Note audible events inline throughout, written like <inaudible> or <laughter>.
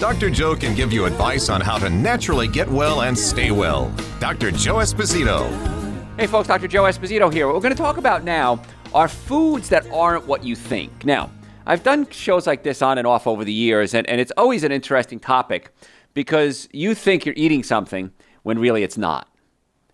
Dr. Joe can give you advice on how to naturally get well and stay well. Dr. Joe Esposito. Hey, folks, Dr. Joe Esposito here. What we're going to talk about now are foods that aren't what you think. Now, I've done shows like this on and off over the years, and, and it's always an interesting topic because you think you're eating something when really it's not.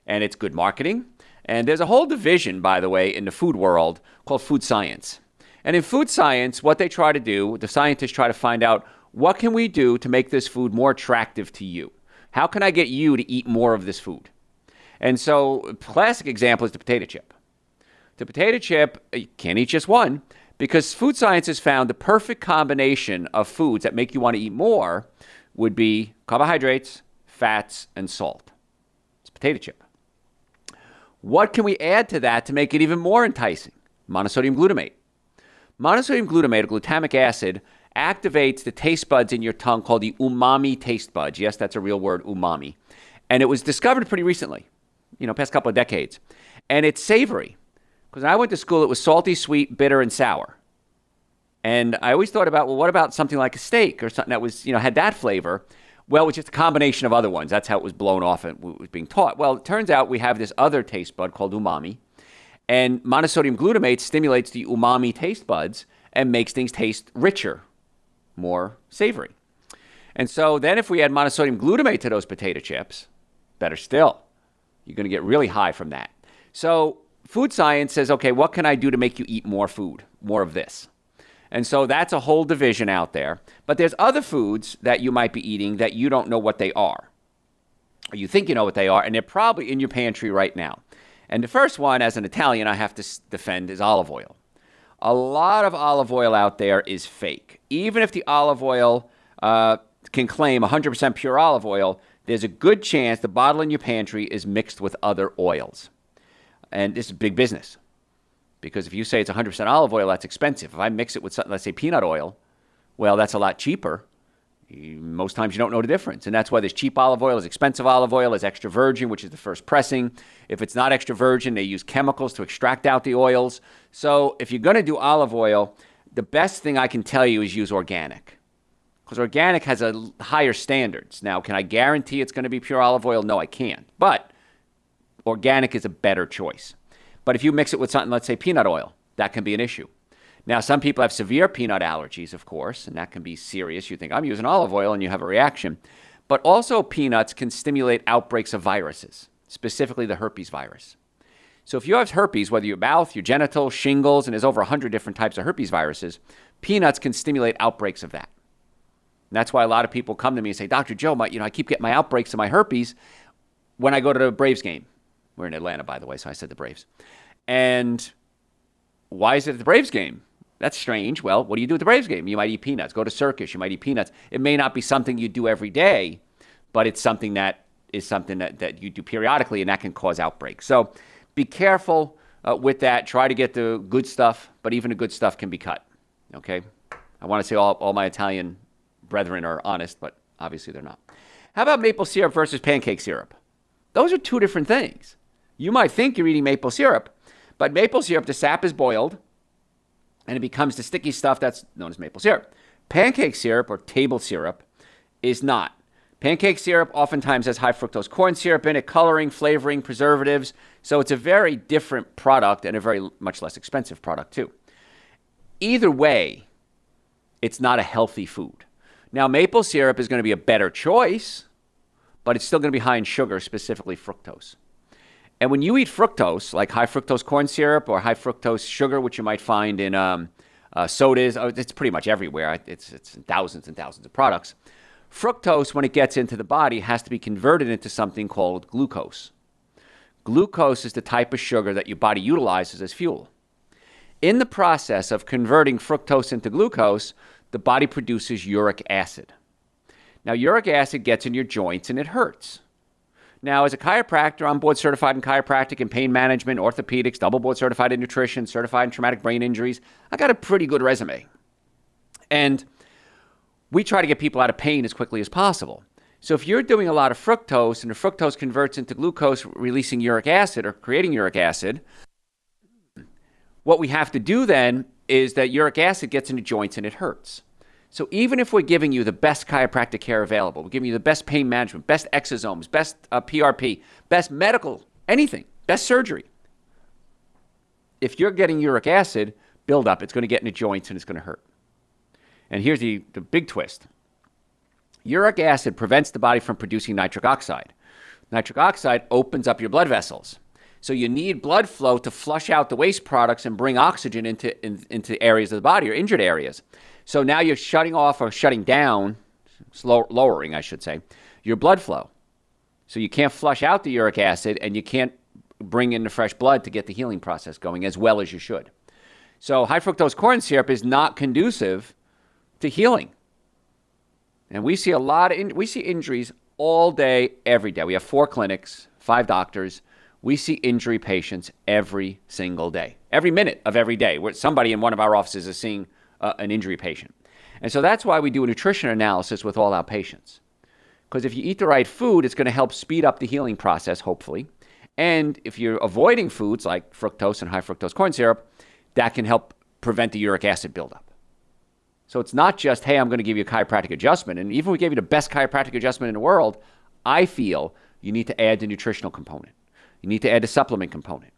And it's good marketing. And there's a whole division, by the way, in the food world called food science. And in food science, what they try to do, the scientists try to find out what can we do to make this food more attractive to you? How can I get you to eat more of this food? And so, classic example is the potato chip. The potato chip, uh, you can't eat just one because food science has found the perfect combination of foods that make you want to eat more would be carbohydrates, fats, and salt. It's potato chip. What can we add to that to make it even more enticing? Monosodium glutamate. Monosodium glutamate, or glutamic acid, activates the taste buds in your tongue called the umami taste buds. Yes, that's a real word, umami. And it was discovered pretty recently, you know, past couple of decades. And it's savory. Because when I went to school, it was salty, sweet, bitter, and sour. And I always thought about, well, what about something like a steak or something that was, you know, had that flavor? Well, it was just a combination of other ones. That's how it was blown off and was being taught. Well, it turns out we have this other taste bud called umami. And monosodium glutamate stimulates the umami taste buds and makes things taste richer, more savory. And so then if we add monosodium glutamate to those potato chips, better still, you're going to get really high from that. So food science says, okay, what can I do to make you eat more food, more of this? And so that's a whole division out there. But there's other foods that you might be eating that you don't know what they are. Or you think you know what they are, and they're probably in your pantry right now. And the first one, as an Italian, I have to defend is olive oil. A lot of olive oil out there is fake. Even if the olive oil uh, can claim 100% pure olive oil, there's a good chance the bottle in your pantry is mixed with other oils. And this is big business. Because if you say it's 100% olive oil, that's expensive. If I mix it with, something, let's say, peanut oil, well, that's a lot cheaper. Most times you don't know the difference. And that's why there's cheap olive oil, there's expensive olive oil, there's extra virgin, which is the first pressing. If it's not extra virgin, they use chemicals to extract out the oils. So if you're going to do olive oil, the best thing I can tell you is use organic. Because organic has a higher standards. Now, can I guarantee it's going to be pure olive oil? No, I can't. But organic is a better choice. But if you mix it with something, let's say peanut oil, that can be an issue. Now, some people have severe peanut allergies, of course, and that can be serious. You think, I'm using olive oil, and you have a reaction. But also, peanuts can stimulate outbreaks of viruses, specifically the herpes virus. So, if you have herpes, whether your mouth, your genitals, shingles, and there's over 100 different types of herpes viruses, peanuts can stimulate outbreaks of that. And that's why a lot of people come to me and say, Dr. Joe, my, you know, I keep getting my outbreaks of my herpes when I go to the Braves game. We're in Atlanta, by the way, so I said the Braves. And why is it the Braves game? That's strange. Well, what do you do at the Braves game? You might eat peanuts. Go to circus. You might eat peanuts. It may not be something you do every day, but it's something that is something that, that you do periodically, and that can cause outbreaks. So be careful uh, with that. Try to get the good stuff, but even the good stuff can be cut. Okay? I want to say all, all my Italian brethren are honest, but obviously they're not. How about maple syrup versus pancake syrup? Those are two different things. You might think you're eating maple syrup, but maple syrup, the sap is boiled and it becomes the sticky stuff that's known as maple syrup. Pancake syrup or table syrup is not. Pancake syrup oftentimes has high fructose corn syrup in it, coloring, flavoring, preservatives. So it's a very different product and a very much less expensive product, too. Either way, it's not a healthy food. Now, maple syrup is going to be a better choice, but it's still going to be high in sugar, specifically fructose. And when you eat fructose, like high fructose corn syrup or high fructose sugar, which you might find in um, uh, sodas, oh, it's pretty much everywhere. It's, it's thousands and thousands of products. Fructose, when it gets into the body, has to be converted into something called glucose. Glucose is the type of sugar that your body utilizes as fuel. In the process of converting fructose into glucose, the body produces uric acid. Now, uric acid gets in your joints and it hurts. Now, as a chiropractor, I'm board certified in chiropractic and pain management, orthopedics, double board certified in nutrition, certified in traumatic brain injuries. I got a pretty good resume. And we try to get people out of pain as quickly as possible. So if you're doing a lot of fructose and the fructose converts into glucose, releasing uric acid or creating uric acid, what we have to do then is that uric acid gets into joints and it hurts. So even if we're giving you the best chiropractic care available, we're giving you the best pain management, best exosomes, best uh, PRP, best medical, anything, best surgery. If you're getting uric acid buildup, it's going to get into joints and it's going to hurt. And here's the, the big twist uric acid prevents the body from producing nitric oxide. Nitric oxide opens up your blood vessels. So you need blood flow to flush out the waste products and bring oxygen into, in, into areas of the body or injured areas. So now you're shutting off or shutting down, slow, lowering, I should say, your blood flow. So you can't flush out the uric acid and you can't bring in the fresh blood to get the healing process going as well as you should. So high fructose corn syrup is not conducive to healing. And we see a lot of in, we see injuries all day, every day. We have four clinics, five doctors. We see injury patients every single day, every minute of every day. Where somebody in one of our offices is seeing uh, an injury patient, and so that's why we do a nutrition analysis with all our patients. Because if you eat the right food, it's going to help speed up the healing process, hopefully. And if you're avoiding foods like fructose and high fructose corn syrup, that can help prevent the uric acid buildup. So it's not just, hey, I'm going to give you a chiropractic adjustment. And even if we gave you the best chiropractic adjustment in the world, I feel you need to add the nutritional component. You need to add the supplement component.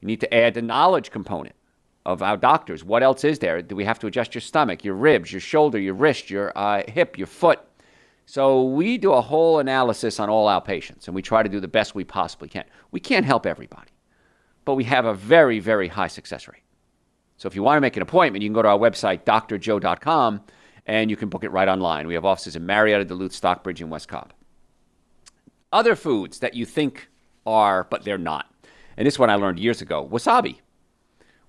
You need to add the knowledge component of our doctors. What else is there? Do we have to adjust your stomach, your ribs, your shoulder, your wrist, your uh, hip, your foot? So we do a whole analysis on all our patients, and we try to do the best we possibly can. We can't help everybody, but we have a very, very high success rate. So if you want to make an appointment, you can go to our website, drjoe.com, and you can book it right online. We have offices in Marietta, Duluth, Stockbridge, and West Cobb. Other foods that you think are, but they're not. And this one I learned years ago wasabi.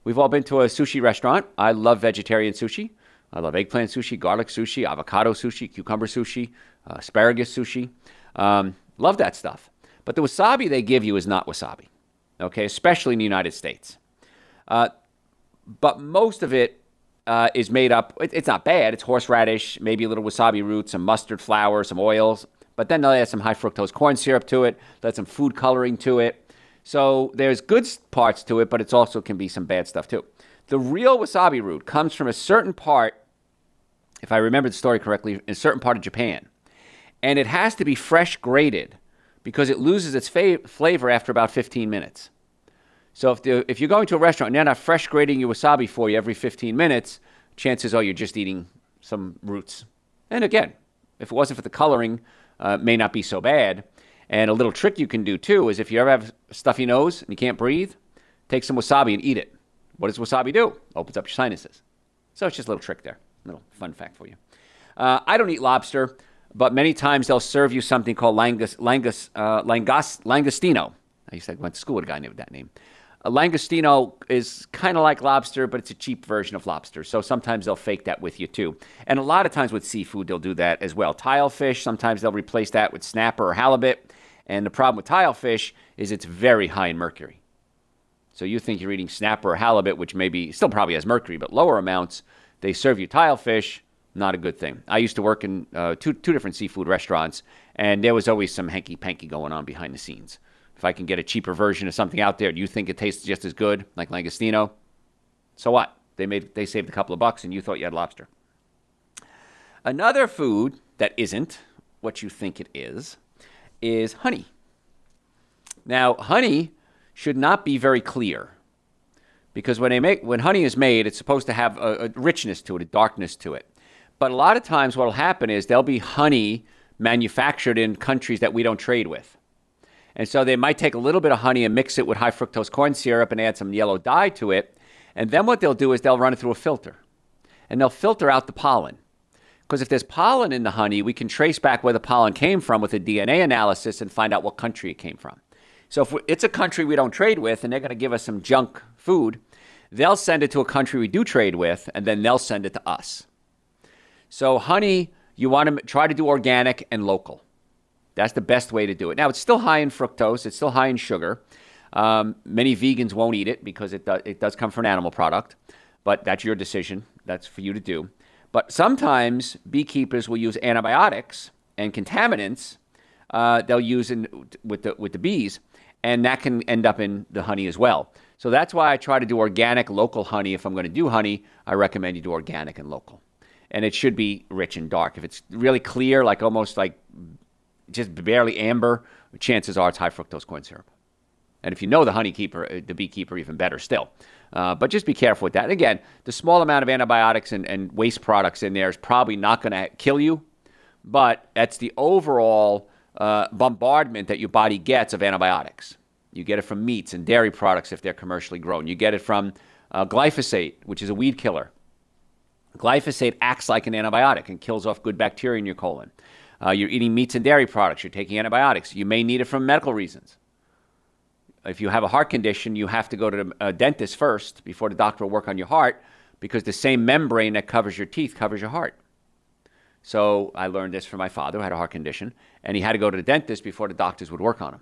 We've all been to a sushi restaurant. I love vegetarian sushi. I love eggplant sushi, garlic sushi, avocado sushi, cucumber sushi, uh, asparagus sushi. Um, love that stuff. But the wasabi they give you is not wasabi, okay, especially in the United States. Uh, but most of it uh, is made up. It, it's not bad. It's horseradish, maybe a little wasabi root, some mustard flour, some oils. But then they'll add some high fructose corn syrup to it. They'll add some food coloring to it. So there's good parts to it, but it also can be some bad stuff too. The real wasabi root comes from a certain part, if I remember the story correctly, in a certain part of Japan. And it has to be fresh grated because it loses its fa- flavor after about 15 minutes. So if, the, if you're going to a restaurant and they're not fresh grating your wasabi for you every 15 minutes, chances are you're just eating some roots. And again, if it wasn't for the coloring, uh, may not be so bad. And a little trick you can do too is if you ever have stuffy nose and you can't breathe, take some wasabi and eat it. What does wasabi do? Opens up your sinuses. So it's just a little trick there. A little fun fact for you. Uh, I don't eat lobster, but many times they'll serve you something called langus, langus, uh, langostino. I used to went to school with a guy named that name. A langostino is kind of like lobster, but it's a cheap version of lobster. So sometimes they'll fake that with you too. And a lot of times with seafood, they'll do that as well. Tilefish, sometimes they'll replace that with snapper or halibut. And the problem with tilefish is it's very high in mercury. So you think you're eating snapper or halibut, which maybe still probably has mercury, but lower amounts. They serve you tilefish, not a good thing. I used to work in uh, two, two different seafood restaurants, and there was always some hanky panky going on behind the scenes if I can get a cheaper version of something out there, do you think it tastes just as good, like Langostino? So what? They made they saved a couple of bucks, and you thought you had lobster. Another food that isn't what you think it is is honey. Now, honey should not be very clear because when they make when honey is made, it's supposed to have a, a richness to it, a darkness to it. But a lot of times, what will happen is there'll be honey manufactured in countries that we don't trade with. And so they might take a little bit of honey and mix it with high fructose corn syrup and add some yellow dye to it. And then what they'll do is they'll run it through a filter. And they'll filter out the pollen. Because if there's pollen in the honey, we can trace back where the pollen came from with a DNA analysis and find out what country it came from. So if it's a country we don't trade with and they're going to give us some junk food, they'll send it to a country we do trade with and then they'll send it to us. So honey, you want to try to do organic and local. That's the best way to do it. Now, it's still high in fructose, it's still high in sugar. Um, many vegans won't eat it because it, do, it does come from an animal product, but that's your decision. That's for you to do. But sometimes beekeepers will use antibiotics and contaminants uh, they'll use in, with, the, with the bees, and that can end up in the honey as well. So that's why I try to do organic, local honey. If I'm going to do honey, I recommend you do organic and local. And it should be rich and dark. If it's really clear, like almost like just barely amber, chances are it's high fructose corn syrup. And if you know the honeykeeper, uh, the beekeeper, even better still. Uh, but just be careful with that. And again, the small amount of antibiotics and, and waste products in there is probably not going to kill you, but that's the overall uh, bombardment that your body gets of antibiotics. You get it from meats and dairy products if they're commercially grown. You get it from uh, glyphosate, which is a weed killer. Glyphosate acts like an antibiotic and kills off good bacteria in your colon. Uh, you're eating meats and dairy products, you're taking antibiotics. You may need it for medical reasons. If you have a heart condition, you have to go to a dentist first before the doctor will work on your heart because the same membrane that covers your teeth covers your heart. So I learned this from my father who had a heart condition, and he had to go to the dentist before the doctors would work on him.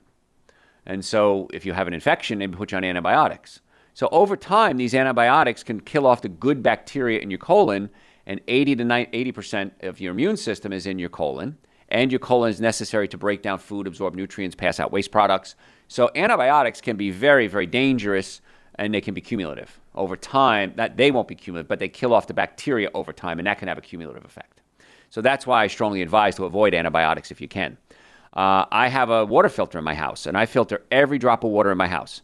And so if you have an infection, they put you on antibiotics. So over time, these antibiotics can kill off the good bacteria in your colon, and 80 to 90, 80% of your immune system is in your colon, and your colon is necessary to break down food, absorb nutrients, pass out waste products. So antibiotics can be very, very dangerous, and they can be cumulative over time. That they won't be cumulative, but they kill off the bacteria over time, and that can have a cumulative effect. So that's why I strongly advise to avoid antibiotics if you can. Uh, I have a water filter in my house, and I filter every drop of water in my house.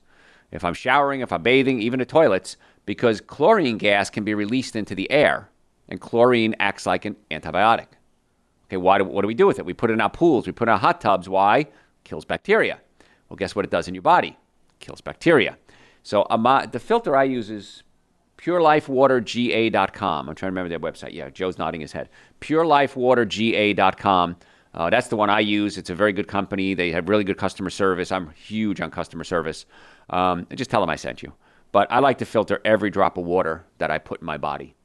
If I'm showering, if I'm bathing, even the toilets, because chlorine gas can be released into the air, and chlorine acts like an antibiotic. Okay, why do, what do we do with it? We put it in our pools, we put it in our hot tubs. Why? Kills bacteria. Well, guess what it does in your body? Kills bacteria. So um, the filter I use is purelifewaterga.com. I'm trying to remember their website. Yeah, Joe's nodding his head. purelifewaterga.com. Uh, that's the one I use. It's a very good company. They have really good customer service. I'm huge on customer service. Um, just tell them I sent you. But I like to filter every drop of water that I put in my body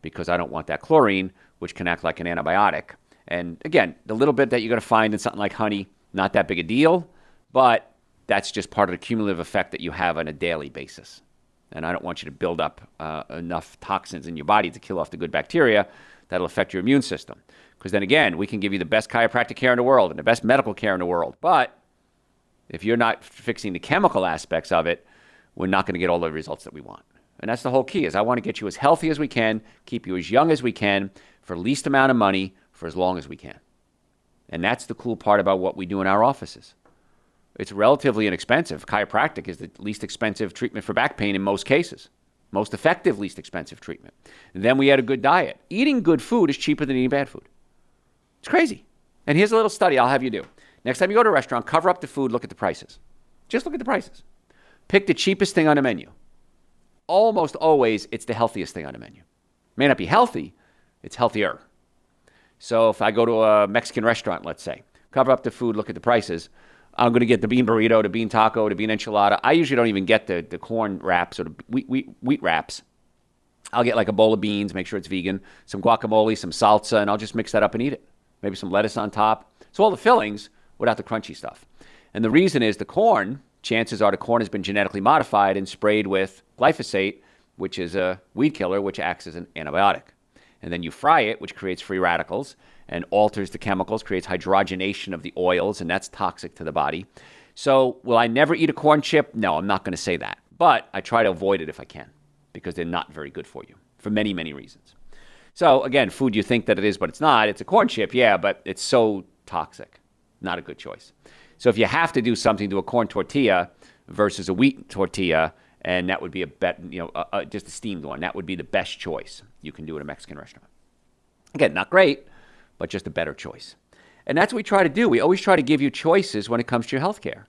because I don't want that chlorine, which can act like an antibiotic. And again, the little bit that you're going to find in something like honey, not that big a deal, but that's just part of the cumulative effect that you have on a daily basis. And I don't want you to build up uh, enough toxins in your body to kill off the good bacteria that'll affect your immune system. Because then again, we can give you the best chiropractic care in the world and the best medical care in the world. But if you're not fixing the chemical aspects of it, we're not going to get all the results that we want. And that's the whole key is I want to get you as healthy as we can, keep you as young as we can, for least amount of money, for as long as we can. And that's the cool part about what we do in our offices. It's relatively inexpensive. Chiropractic is the least expensive treatment for back pain in most cases, most effective, least expensive treatment. And then we had a good diet. Eating good food is cheaper than eating bad food. It's crazy. And here's a little study I'll have you do. Next time you go to a restaurant, cover up the food, look at the prices. Just look at the prices. Pick the cheapest thing on the menu. Almost always, it's the healthiest thing on the menu. May not be healthy, it's healthier. So if I go to a Mexican restaurant, let's say, cover up the food, look at the prices. I'm going to get the bean burrito, the bean taco, the bean enchilada. I usually don't even get the, the corn wraps or the wheat, wheat, wheat wraps. I'll get like a bowl of beans, make sure it's vegan, some guacamole, some salsa, and I'll just mix that up and eat it. Maybe some lettuce on top. So all the fillings without the crunchy stuff. And the reason is the corn, chances are the corn has been genetically modified and sprayed with glyphosate, which is a weed killer, which acts as an antibiotic. And then you fry it, which creates free radicals and alters the chemicals, creates hydrogenation of the oils, and that's toxic to the body. So, will I never eat a corn chip? No, I'm not going to say that. But I try to avoid it if I can because they're not very good for you for many, many reasons. So, again, food you think that it is, but it's not. It's a corn chip, yeah, but it's so toxic. Not a good choice. So, if you have to do something to a corn tortilla versus a wheat tortilla, and that would be a bet, you know, a, a, just a steamed one, that would be the best choice you can do at a Mexican restaurant. Again, not great, but just a better choice. And that's what we try to do. We always try to give you choices when it comes to your health care.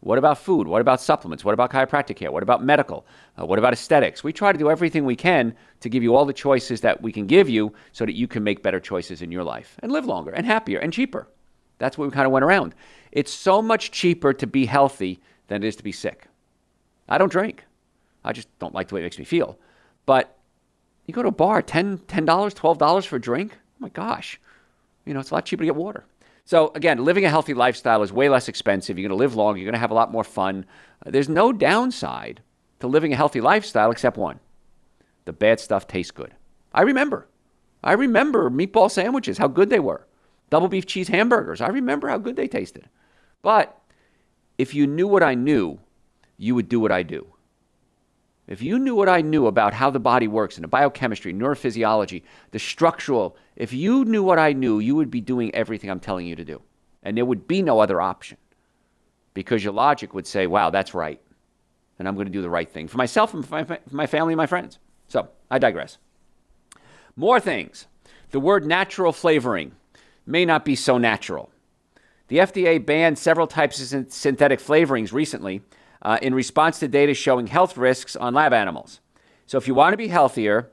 What about food? What about supplements? What about chiropractic care? What about medical? Uh, what about aesthetics? We try to do everything we can to give you all the choices that we can give you so that you can make better choices in your life and live longer and happier and cheaper. That's what we kind of went around. It's so much cheaper to be healthy than it is to be sick. I don't drink. I just don't like the way it makes me feel. But you go to a bar, $10, $10 $12 for a drink? Oh my gosh. You know, it's a lot cheaper to get water. So, again, living a healthy lifestyle is way less expensive. You're going to live longer. You're going to have a lot more fun. Uh, there's no downside to living a healthy lifestyle except one the bad stuff tastes good. I remember. I remember meatball sandwiches, how good they were. Double beef cheese hamburgers. I remember how good they tasted. But if you knew what I knew, you would do what I do. If you knew what I knew about how the body works and the biochemistry, neurophysiology, the structural, if you knew what I knew, you would be doing everything I'm telling you to do. And there would be no other option because your logic would say, wow, that's right. And I'm going to do the right thing for myself and for my, for my family and my friends. So I digress. More things. The word natural flavoring may not be so natural. The FDA banned several types of synthetic flavorings recently uh, in response to data showing health risks on lab animals. So if you want to be healthier,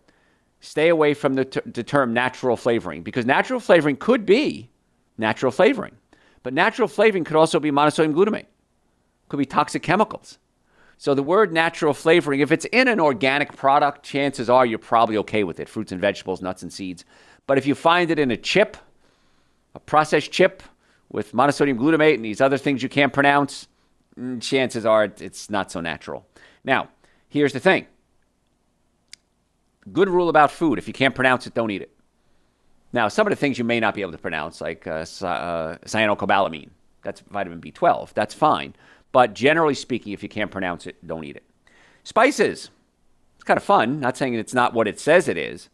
stay away from the, the term natural flavoring because natural flavoring could be natural flavoring. But natural flavoring could also be monosodium glutamate, could be toxic chemicals. So the word natural flavoring, if it's in an organic product, chances are you're probably okay with it fruits and vegetables, nuts and seeds. But if you find it in a chip, a processed chip with monosodium glutamate and these other things you can't pronounce, chances are it's not so natural. Now, here's the thing good rule about food if you can't pronounce it, don't eat it. Now, some of the things you may not be able to pronounce, like uh, uh, cyanocobalamin, that's vitamin B12, that's fine. But generally speaking, if you can't pronounce it, don't eat it. Spices. It's kind of fun. Not saying it's not what it says it is.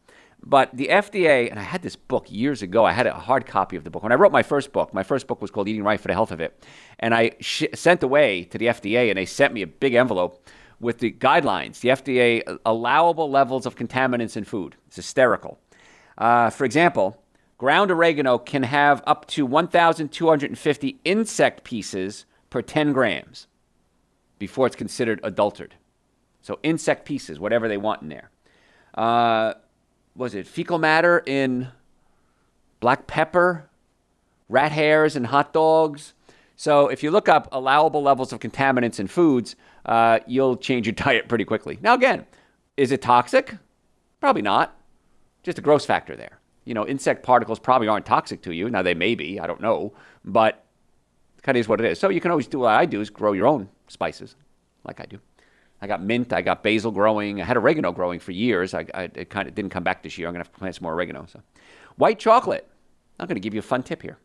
But the FDA, and I had this book years ago. I had a hard copy of the book. When I wrote my first book, my first book was called Eating Right for the Health of It. And I sh- sent away to the FDA, and they sent me a big envelope with the guidelines, the FDA allowable levels of contaminants in food. It's hysterical. Uh, for example, ground oregano can have up to 1,250 insect pieces per 10 grams before it's considered adulterated. So insect pieces, whatever they want in there. Uh, was it fecal matter in black pepper, rat hairs in hot dogs? So if you look up allowable levels of contaminants in foods, uh, you'll change your <laughs> diet pretty quickly. Now, again, is it toxic? Probably not. Just a gross factor there. You know, insect particles probably aren't toxic to you. Now, they may be, I don't know. But kind of is what it is. So you can always do what I do is grow your own spices, like I do. I got mint, I got basil growing, I had oregano growing for years. I, I it kind of didn't come back this year. I'm gonna have to plant some more oregano. So, white chocolate. I'm gonna give you a fun tip here.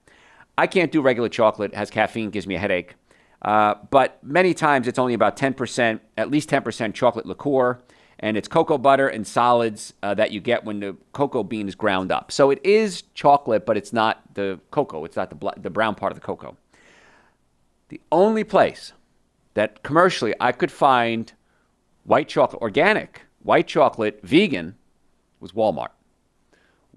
I can't do regular chocolate; it has caffeine, gives me a headache. Uh, but many times it's only about 10%, at least 10% chocolate liquor, and it's cocoa butter and solids uh, that you get when the cocoa bean is ground up. So it is chocolate, but it's not the cocoa. It's not the, bl- the brown part of the cocoa. The only place that commercially I could find white chocolate, organic white chocolate, vegan, was Walmart.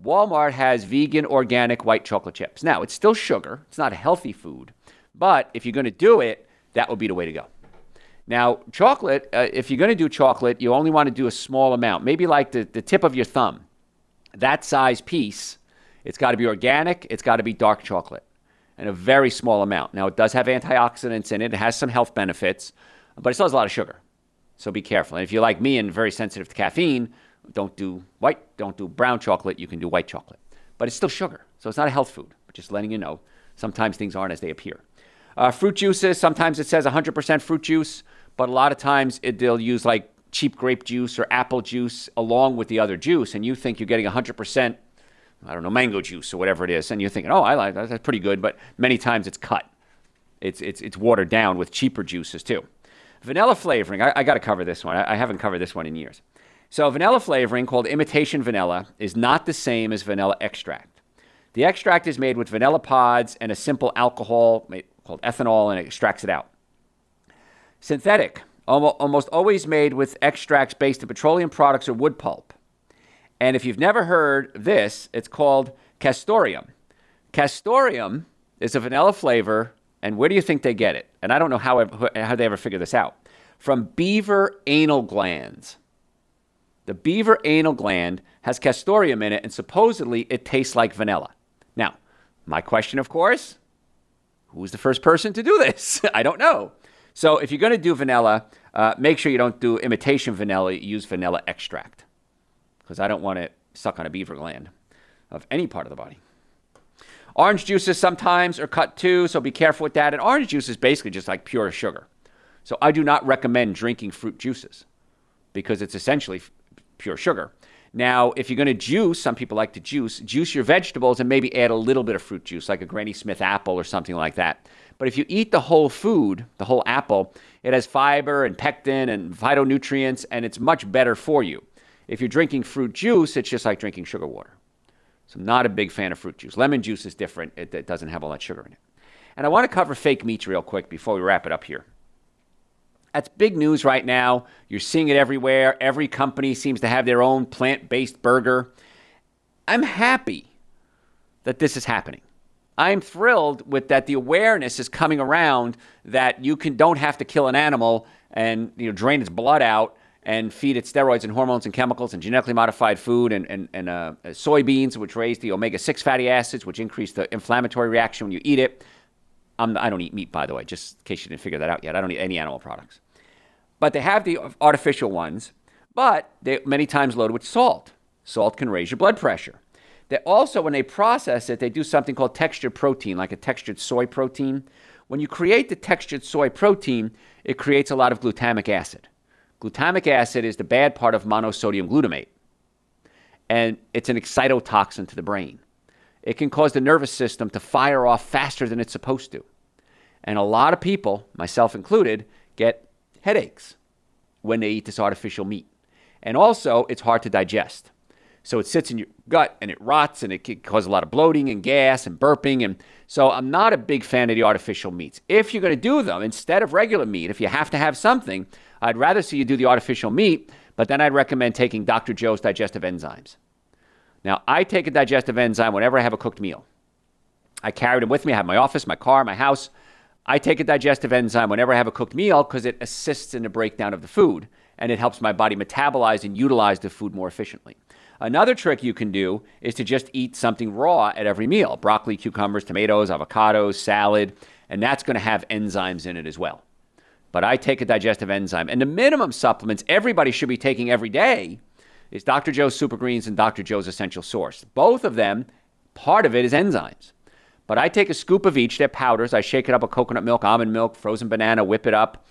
Walmart has vegan, organic white chocolate chips. Now, it's still sugar, it's not a healthy food, but if you're going to do it, that would be the way to go. Now, chocolate, uh, if you're going to do chocolate, you only want to do a small amount, maybe like the, the tip of your thumb. That size piece, it's got to be organic, it's got to be dark chocolate and a very small amount. Now, it does have antioxidants in it, it has some health benefits, but it still has a lot of sugar. So be careful. And if you're like me and very sensitive to caffeine, don't do white, don't do brown chocolate, you can do white chocolate. But it's still sugar, so it's not a health food, but just letting you know. Sometimes things aren't as they appear. Uh, fruit juices, sometimes it says 100% fruit juice, but a lot of times it, they'll use like cheap grape juice or apple juice along with the other juice, and you think you're getting 100% I don't know, mango juice or whatever it is, and you're thinking, oh, I like that, that's pretty good, but many times it's cut. It's, it's, it's watered down with cheaper juices too. Vanilla flavoring, I, I got to cover this one. I, I haven't covered this one in years. So, vanilla flavoring, called imitation vanilla, is not the same as vanilla extract. The extract is made with vanilla pods and a simple alcohol called ethanol, and it extracts it out. Synthetic, almost always made with extracts based on petroleum products or wood pulp. And if you've never heard this, it's called castoreum. Castoreum is a vanilla flavor, and where do you think they get it? And I don't know how, how they ever figured this out. From beaver anal glands. The beaver anal gland has castoreum in it, and supposedly it tastes like vanilla. Now, my question, of course, who was the first person to do this? <laughs> I don't know. So if you're going to do vanilla, uh, make sure you don't do imitation vanilla, use vanilla extract because I don't want it suck on a beaver gland of any part of the body. Orange juices sometimes are cut too, so be careful with that. And orange juice is basically just like pure sugar. So I do not recommend drinking fruit juices because it's essentially f- pure sugar. Now, if you're going to juice, some people like to juice, juice your vegetables and maybe add a little bit of fruit juice, like a Granny Smith apple or something like that. But if you eat the whole food, the whole apple, it has fiber and pectin and phytonutrients, and it's much better for you. If you're drinking fruit juice, it's just like drinking sugar water. So I'm not a big fan of fruit juice. Lemon juice is different. It, it doesn't have all that sugar in it. And I want to cover fake meats real quick before we wrap it up here. That's big news right now. You're seeing it everywhere. Every company seems to have their own plant based burger. I'm happy that this is happening. I'm thrilled with that the awareness is coming around that you can don't have to kill an animal and you know drain its blood out and feed it steroids and hormones and chemicals and genetically modified food and, and, and uh, soybeans, which raise the omega 6 fatty acids, which increase the inflammatory reaction when you eat it. I'm, I do not eat meat, by the way, just in case you didn't figure that out yet. I don't eat any animal products. But they have the artificial ones, but they many times loaded with salt. Salt can raise your blood pressure. They also, when they process it, they do something called textured protein, like a textured soy protein. When you create the textured soy protein, it creates a lot of glutamic acid. Glutamic acid is the bad part of monosodium glutamate, and it's an excitotoxin to the brain. It can cause the nervous system to fire off faster than it's supposed to. And a lot of people, myself included, get headaches when they eat this artificial meat. And also, it's hard to digest. So it sits in your gut and it rots and it can cause a lot of bloating and gas and burping. And so I'm not a big fan of the artificial meats. If you're going to do them instead of regular meat, if you have to have something, I'd rather see you do the artificial meat, but then I'd recommend taking Dr. Joe's digestive enzymes. Now, I take a digestive enzyme whenever I have a cooked meal. I carry them with me. I have my office, my car, my house. I take a digestive enzyme whenever I have a cooked meal because it assists in the breakdown of the food and it helps my body metabolize and utilize the food more efficiently. Another trick you can do is to just eat something raw at every meal broccoli, cucumbers, tomatoes, avocados, salad, and that's going to have enzymes in it as well. But I take a digestive enzyme, and the minimum supplements everybody should be taking every day is Dr. Joe's Super Greens and Dr. Joe's Essential Source. Both of them, part of it is enzymes. But I take a scoop of each. They're powders. I shake it up with coconut milk, almond milk, frozen banana, whip it up.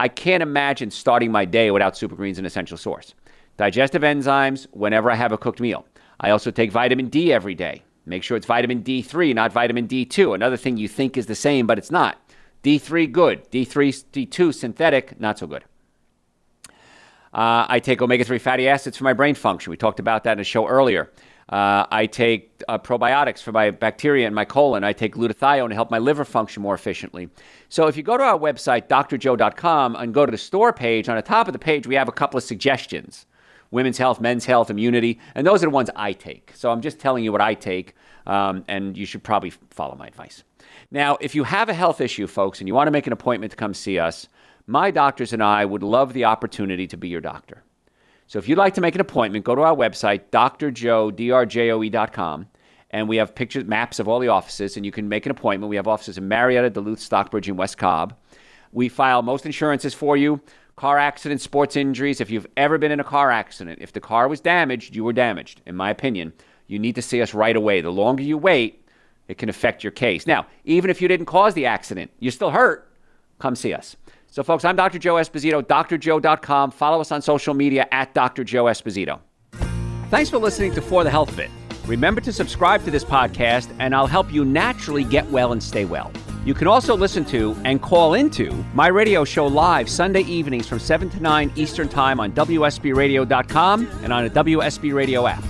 I can't imagine starting my day without super greens and essential source. Digestive enzymes whenever I have a cooked meal. I also take vitamin D every day. Make sure it's vitamin D3, not vitamin D2. Another thing you think is the same, but it's not. D3, good. D3, D2, synthetic, not so good. Uh, I take omega 3 fatty acids for my brain function. We talked about that in a show earlier. Uh, I take uh, probiotics for my bacteria in my colon. I take glutathione to help my liver function more efficiently. So if you go to our website, drjoe.com, and go to the store page, on the top of the page, we have a couple of suggestions women's health, men's health, immunity, and those are the ones I take. So I'm just telling you what I take, um, and you should probably follow my advice. Now, if you have a health issue, folks, and you want to make an appointment to come see us, my doctors and I would love the opportunity to be your doctor. So if you'd like to make an appointment, go to our website, drjoe.com, and we have pictures, maps of all the offices, and you can make an appointment. We have offices in Marietta, Duluth, Stockbridge, and West Cobb. We file most insurances for you car accidents, sports injuries. If you've ever been in a car accident, if the car was damaged, you were damaged, in my opinion. You need to see us right away. The longer you wait, it can affect your case. Now, even if you didn't cause the accident, you're still hurt, come see us. So, folks, I'm Dr. Joe Esposito, drjoe.com. Follow us on social media at Dr. Joe Esposito. Thanks for listening to For the Health of It. Remember to subscribe to this podcast, and I'll help you naturally get well and stay well. You can also listen to and call into my radio show live Sunday evenings from 7 to 9 Eastern Time on WSBRadio.com and on a WSB Radio app.